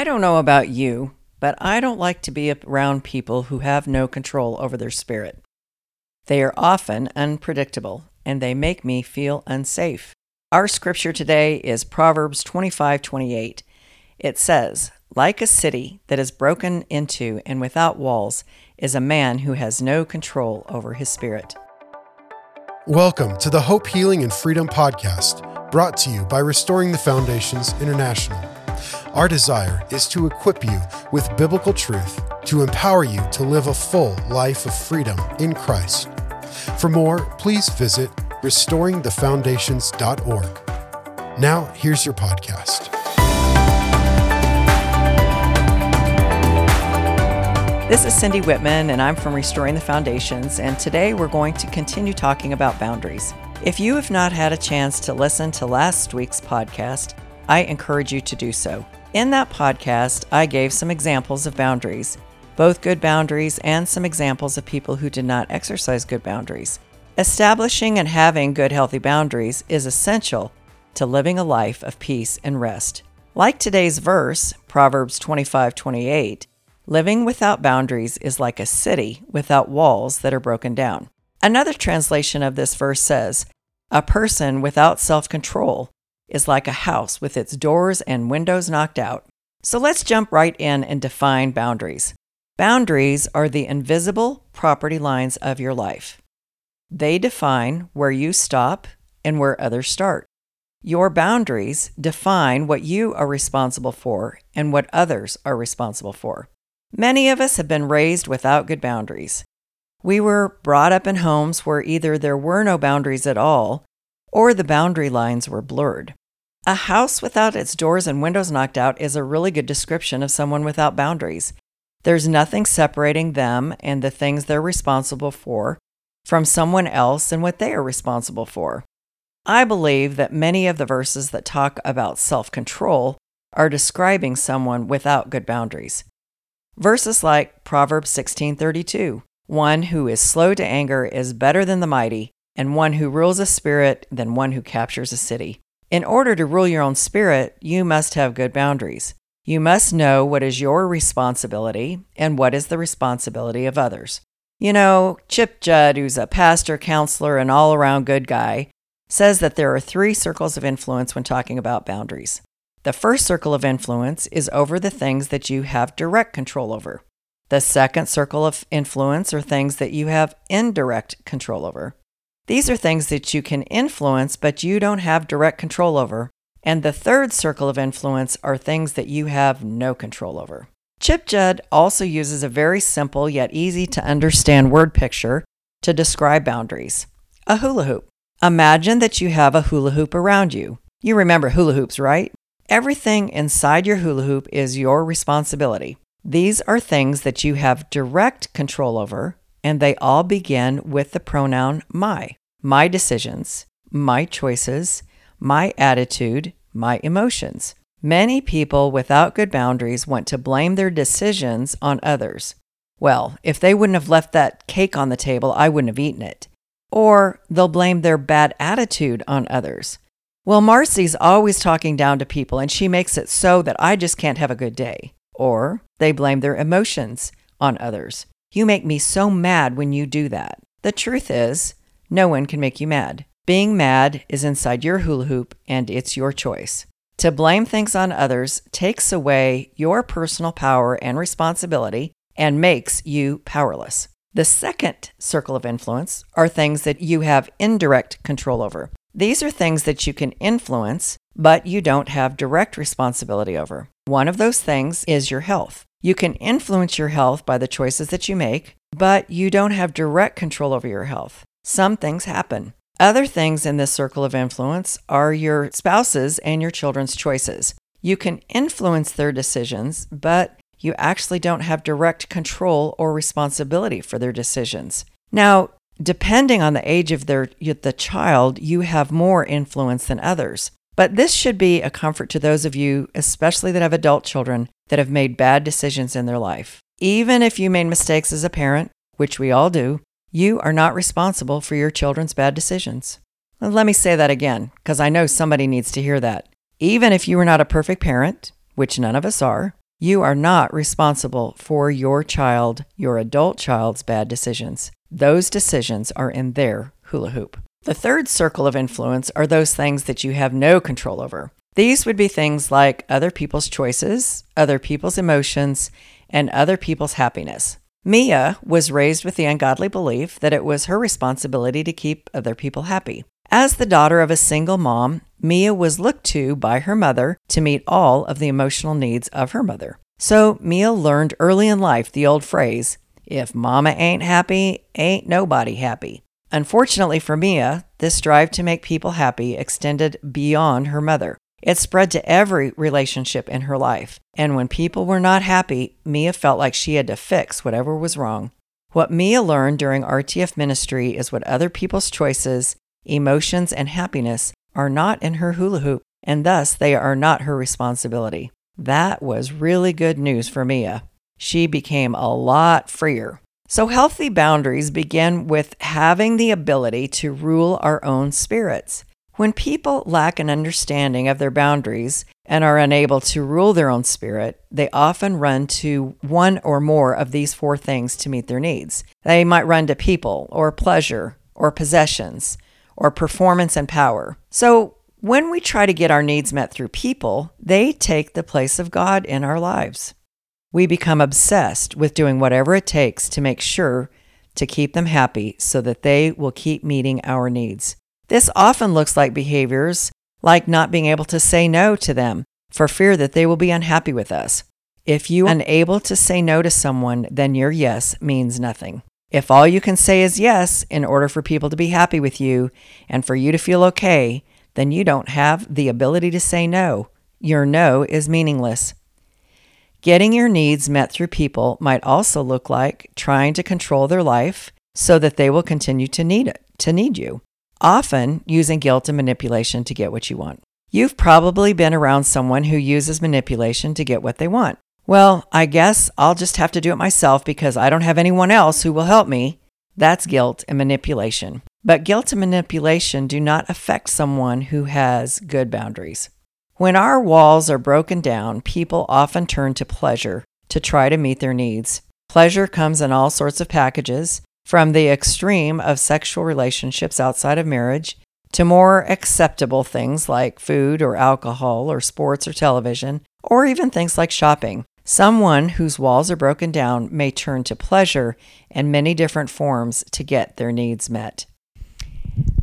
I don't know about you, but I don't like to be around people who have no control over their spirit. They are often unpredictable and they make me feel unsafe. Our scripture today is Proverbs 25:28. It says, "Like a city that is broken into and without walls is a man who has no control over his spirit." Welcome to the Hope Healing and Freedom podcast, brought to you by Restoring the Foundations International. Our desire is to equip you with biblical truth to empower you to live a full life of freedom in Christ. For more, please visit restoringthefoundations.org. Now, here's your podcast. This is Cindi Whitman, and I'm from Restoring the Foundations, and today we're going to continue talking about boundaries. If you have not had a chance to listen to last week's podcast, I encourage you to do so. In that podcast, I gave some examples of boundaries, both good boundaries and some examples of people who did not exercise good boundaries. Establishing and having good, healthy boundaries is essential to living a life of peace and rest. Like today's verse, Proverbs 25 28, living without boundaries is like a city without walls that are broken down. Another translation of this verse says, A person without self control is like a house with its doors and windows knocked out. So let's jump right in and define boundaries. Boundaries are the invisible property lines of your life. They define where you stop and where others start. Your boundaries define what you are responsible for and what others are responsible for. Many of us have been raised without good boundaries. We were brought up in homes where either there were no boundaries at all or the boundary lines were blurred. A house without its doors and windows knocked out is a really good description of someone without boundaries. There's nothing separating them and the things they're responsible for from someone else and what they are responsible for. I believe that many of the verses that talk about self control are describing someone without good boundaries. Verses like Proverbs 16:32, one who is slow to anger is better than the mighty, and one who rules a spirit than one who captures a city. In order to rule your own spirit, you must have good boundaries. You must know what is your responsibility and what is the responsibility of others. You know, Chip Judd, who's a pastor, counselor, and all around good guy, says that there are three circles of influence when talking about boundaries. The first circle of influence is over the things that you have direct control over. The second circle of influence are things that you have indirect control over. These are things that you can influence, but you don't have direct control over. And the third circle of influence are things that you have no control over. Chip Judd also uses a very simple yet easy to understand word picture to describe boundaries a hula hoop. Imagine that you have a hula hoop around you. You remember hula hoops, right? Everything inside your hula hoop is your responsibility. These are things that you have direct control over, and they all begin with the pronoun my my decisions, my choices, my attitude, my emotions. Many people without good boundaries want to blame their decisions on others. Well, if they wouldn't have left that cake on the table, I wouldn't have eaten it. Or they'll blame their bad attitude on others. Well, Marcy's always talking down to people and she makes it so that I just can't have a good day. Or they blame their emotions on others. You make me so mad when you do that. The truth is, no one can make you mad. Being mad is inside your hula hoop and it's your choice. To blame things on others takes away your personal power and responsibility and makes you powerless. The second circle of influence are things that you have indirect control over. These are things that you can influence, but you don't have direct responsibility over. One of those things is your health. You can influence your health by the choices that you make, but you don't have direct control over your health some things happen. Other things in this circle of influence are your spouse's and your children's choices. You can influence their decisions, but you actually don't have direct control or responsibility for their decisions. Now, depending on the age of their the child, you have more influence than others. But this should be a comfort to those of you, especially that have adult children that have made bad decisions in their life. Even if you made mistakes as a parent, which we all do, you are not responsible for your children's bad decisions. Let me say that again, because I know somebody needs to hear that. Even if you are not a perfect parent, which none of us are, You are not responsible for your child, your adult child's bad decisions. Those decisions are in their hula hoop. The third circle of influence are those things that you have no control over. These would be things like other people's choices, other people's emotions, and other people's happiness. Mia was raised with the ungodly belief that it was her responsibility to keep other people happy. As the daughter of a single mom, Mia was looked to by her mother to meet all of the emotional needs of her mother. So Mia learned early in life the old phrase if mama ain't happy, ain't nobody happy. Unfortunately for Mia, this drive to make people happy extended beyond her mother. It spread to every relationship in her life. And when people were not happy, Mia felt like she had to fix whatever was wrong. What Mia learned during RTF ministry is what other people's choices emotions, and happiness are not in her hula hoop, and thus they are not her responsibility. That was really good news for Mia. She became a lot freer. So, healthy boundaries begin with having the ability to rule our own spirits. When people lack an understanding of their boundaries and are unable to rule their own spirit, they often run to one or more of these four things to meet their needs. They might run to people or pleasure or possessions or performance and power. So, when we try to get our needs met through people, they take the place of God in our lives. We become obsessed with doing whatever it takes to make sure to keep them happy so that they will keep meeting our needs. This often looks like behaviors like not being able to say no to them for fear that they will be unhappy with us. If you are unable to say no to someone, then your yes means nothing. If all you can say is yes in order for people to be happy with you and for you to feel okay, then you don't have the ability to say no. Your no is meaningless. Getting your needs met through people might also look like trying to control their life so that they will continue to need it, to need you. Often using guilt and manipulation to get what you want. You've probably been around someone who uses manipulation to get what they want. Well, I guess I'll just have to do it myself because I don't have anyone else who will help me. That's guilt and manipulation. But guilt and manipulation do not affect someone who has good boundaries. When our walls are broken down, people often turn to pleasure to try to meet their needs. Pleasure comes in all sorts of packages, from the extreme of sexual relationships outside of marriage to more acceptable things like food or alcohol or sports or television, or even things like shopping. Someone whose walls are broken down may turn to pleasure and many different forms to get their needs met.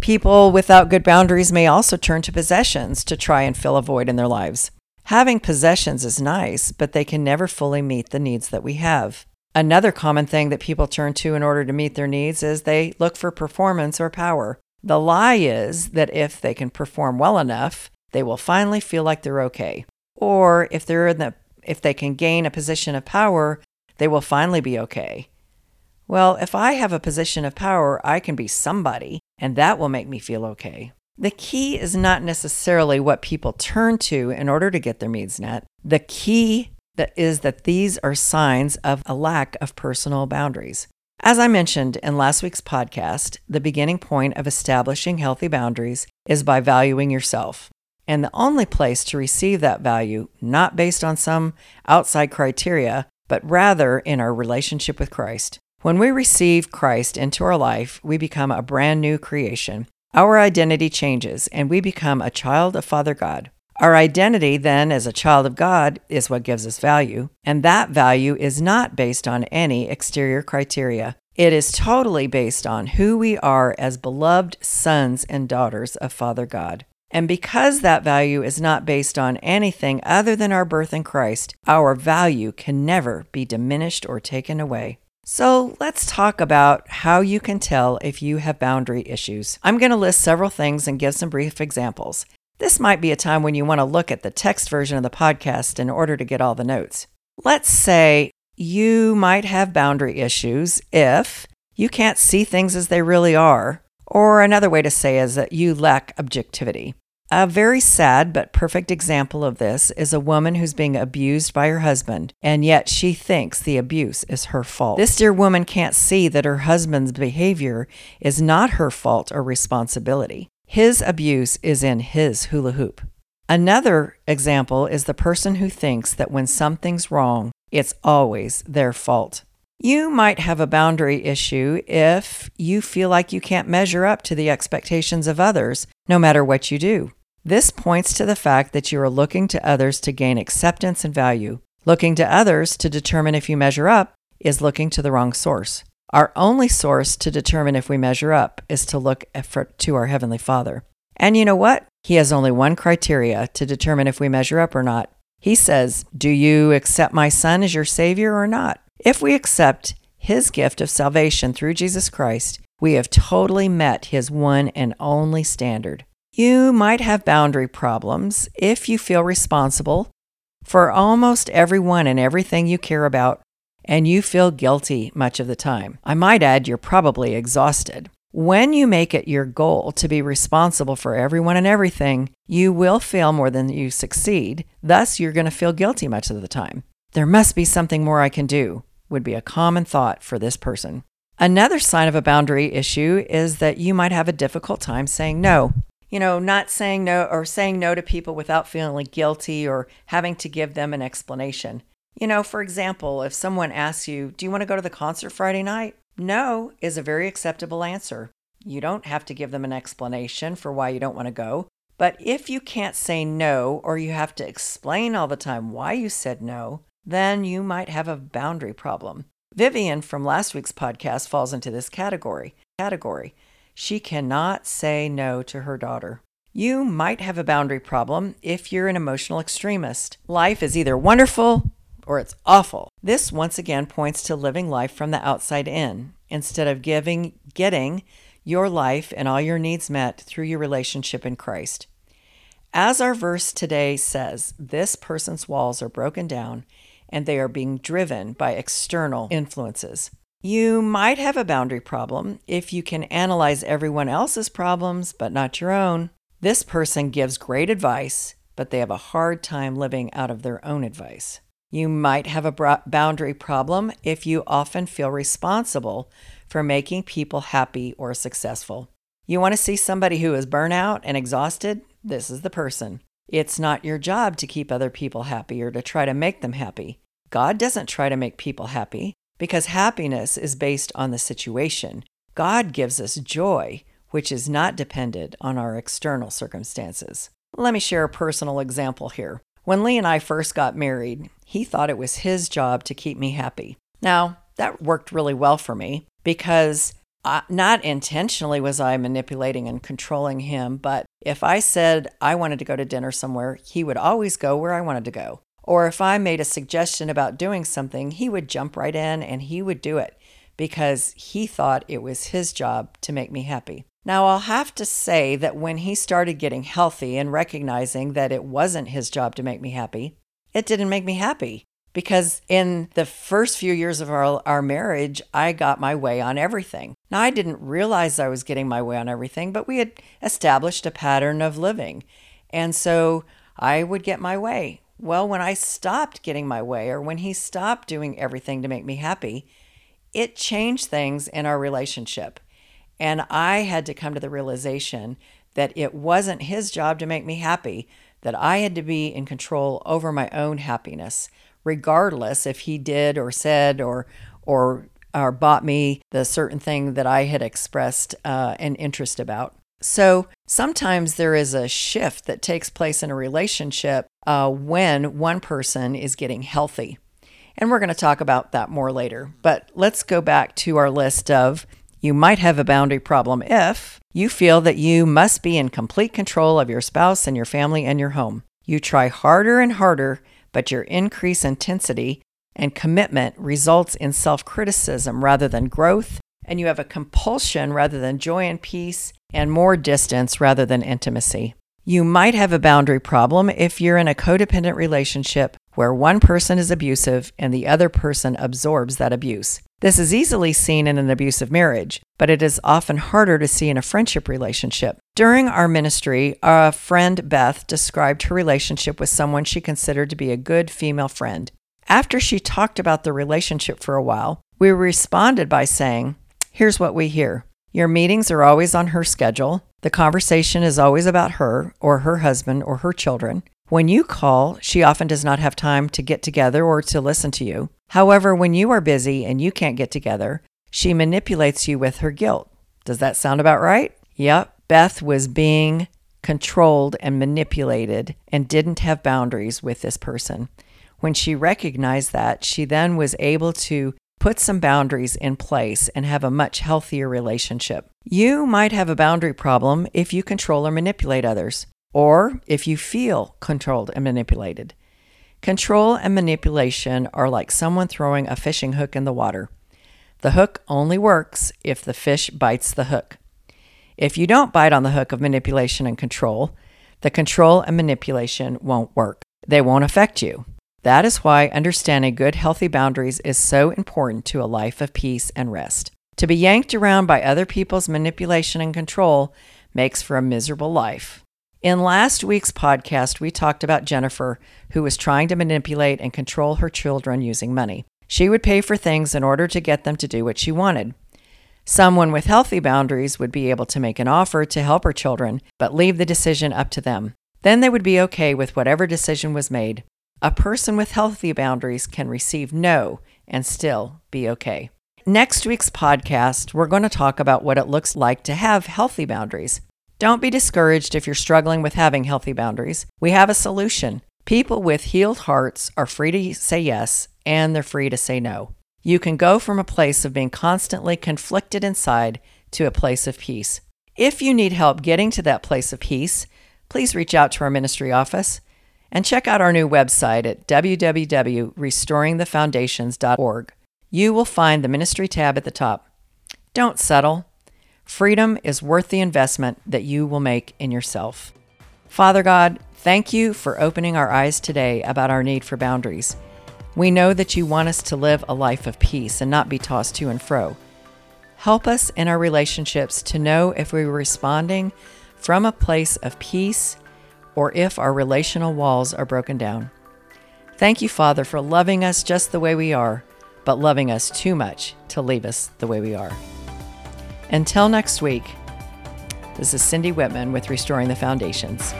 People without good boundaries may also turn to possessions to try and fill a void in their lives. Having possessions is nice, but they can never fully meet the needs that we have. Another common thing that people turn to in order to meet their needs is they look for performance or power. The lie is that if they can perform well enough, they will finally feel like they're okay. Or if they're in the if they can gain a position of power, they will finally be okay. Well, if I have a position of power, I can be somebody, and that will make me feel okay. The key is not necessarily what people turn to in order to get their needs met. The key that is that these are signs of a lack of personal boundaries. As I mentioned in last week's podcast, the beginning point of establishing healthy boundaries is by valuing yourself. And the only place to receive that value, not based on some outside criteria, but rather in our relationship with Christ. When we receive Christ into our life, we become a brand new creation. Our identity changes and we become a child of Father God. Our identity, then, as a child of God, is what gives us value, and that value is not based on any exterior criteria. It is totally based on who we are as beloved sons and daughters of Father God. And because that value is not based on anything other than our birth in Christ, our value can never be diminished or taken away. So let's talk about how you can tell if you have boundary issues. I'm going to list several things and give some brief examples. This might be a time when you want to look at the text version of the podcast in order to get all the notes. Let's say you might have boundary issues if you can't see things as they really are, or another way to say is that you lack objectivity. A very sad but perfect example of this is a woman who's being abused by her husband, and yet she thinks the abuse is her fault. This dear woman can't see that her husband's behavior is not her fault or responsibility. His abuse is in his hula hoop. Another example is the person who thinks that when something's wrong, it's always their fault. You might have a boundary issue if you feel like you can't measure up to the expectations of others, no matter what you do. This points to the fact that you are looking to others to gain acceptance and value. Looking to others to determine if you measure up is looking to the wrong source. Our only source to determine if we measure up is to look for, to our Heavenly Father. And you know what? He has only one criteria to determine if we measure up or not. He says, Do you accept my Son as your Savior or not? If we accept His gift of salvation through Jesus Christ, we have totally met His one and only standard. You might have boundary problems if you feel responsible for almost everyone and everything you care about, and you feel guilty much of the time. I might add, you're probably exhausted. When you make it your goal to be responsible for everyone and everything, you will fail more than you succeed. Thus, you're going to feel guilty much of the time. There must be something more I can do, would be a common thought for this person. Another sign of a boundary issue is that you might have a difficult time saying no you know, not saying no or saying no to people without feeling guilty or having to give them an explanation. You know, for example, if someone asks you, Do you want to go to the concert Friday night? No is a very acceptable answer. You don't have to give them an explanation for why you don't want to go. But if you can't say no or you have to explain all the time why you said no, then you might have a boundary problem. Vivian from last week's podcast falls into this category. Category. She cannot say no to her daughter. You might have a boundary problem if you're an emotional extremist. Life is either wonderful or it's awful. This once again points to living life from the outside in instead of giving getting your life and all your needs met through your relationship in Christ. As our verse today says, this person's walls are broken down and they are being driven by external influences. You might have a boundary problem if you can analyze everyone else's problems but not your own. This person gives great advice, but they have a hard time living out of their own advice. You might have a boundary problem if you often feel responsible for making people happy or successful. You want to see somebody who is burnout and exhausted? This is the person. It's not your job to keep other people happy or to try to make them happy. God doesn't try to make people happy because happiness is based on the situation. God gives us joy, which is not dependent on our external circumstances. Let me share a personal example here. When Lee and I first got married, he thought it was his job to keep me happy. Now, that worked really well for me because uh, not intentionally was I manipulating and controlling him, but if I said I wanted to go to dinner somewhere, he would always go where I wanted to go. Or if I made a suggestion about doing something, he would jump right in and he would do it because he thought it was his job to make me happy. Now, I'll have to say that when he started getting healthy and recognizing that it wasn't his job to make me happy, it didn't make me happy because in the first few years of our, our marriage, I got my way on everything. Now, I didn't realize I was getting my way on everything, but we had established a pattern of living. And so I would get my way. Well, when I stopped getting my way or when he stopped doing everything to make me happy, it changed things in our relationship. And I had to come to the realization that it wasn't his job to make me happy, that I had to be in control over my own happiness, regardless if he did or said or or or bought me the certain thing that I had expressed uh, an interest about. So sometimes there is a shift that takes place in a relationship uh, when one person is getting healthy. And we're going to talk about that more later. But let's go back to our list of you might have a boundary problem if you feel that you must be in complete control of your spouse and your family and your home. You try harder and harder, but your increased intensity and commitment results in self criticism rather than growth, and you have a compulsion rather than joy and peace, and more distance rather than intimacy. You might have a boundary problem if you're in a codependent relationship where one person is abusive and the other person absorbs that abuse. This is easily seen in an abusive marriage, but it is often harder to see in a friendship relationship. During our ministry, a friend, Beth, described her relationship with someone she considered to be a good female friend. After she talked about the relationship for a while, we responded by saying, Here's what we hear Your meetings are always on her schedule. The conversation is always about her or her husband or her children. When you call, she often does not have time to get together or to listen to you. However, when you are busy and you can't get together, she manipulates you with her guilt. Does that sound about right? Yep. Beth was being controlled and manipulated and didn't have boundaries with this person. When she recognized that, she then was able to put some boundaries in place and have a much healthier relationship. You might have a boundary problem if you control or manipulate others, or if you feel controlled and manipulated. Control and manipulation are like someone throwing a fishing hook in the water. The hook only works if the fish bites the hook. If you don't bite on the hook of manipulation and control, the control and manipulation won't work. They won't affect you. That is why understanding good, healthy boundaries is so important to a life of peace and rest. To be yanked around by other people's manipulation and control makes for a miserable life. In last week's podcast, we talked about Jennifer, who was trying to manipulate and control her children using money. She would pay for things in order to get them to do what she wanted. Someone with healthy boundaries would be able to make an offer to help her children, but leave the decision up to them. Then they would be okay with whatever decision was made. A person with healthy boundaries can receive no and still be okay. Next week's podcast, we're going to talk about what it looks like to have healthy boundaries. Don't be discouraged if you're struggling with having healthy boundaries. We have a solution. People with healed hearts are free to say yes and they're free to say no. You can go from a place of being constantly conflicted inside to a place of peace. If you need help getting to that place of peace, please reach out to our ministry office and check out our new website at www.restoringthefoundations.org. You will find the ministry tab at the top. Don't settle. Freedom is worth the investment that you will make in yourself. Father God, thank you for opening our eyes today about our need for boundaries. We know that you want us to live a life of peace and not be tossed to and fro. Help us in our relationships to know if we're responding from a place of peace or if our relational walls are broken down. Thank you, Father, for loving us just the way we are, but loving us too much to leave us the way we are. Until next week, this is Cindi Whitman with Restoring the Foundations.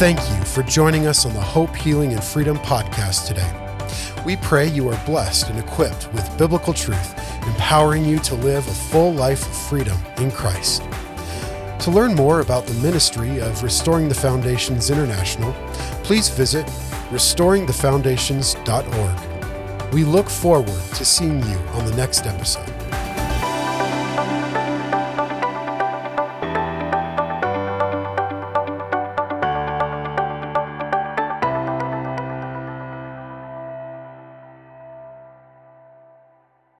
Thank you for joining us on the Hope, Healing, and Freedom podcast today. We pray you are blessed and equipped with biblical truth, empowering you to live a full life of freedom in Christ. To learn more about the ministry of Restoring the Foundations International, please visit restoringthefoundations.org. We look forward to seeing you on the next episode.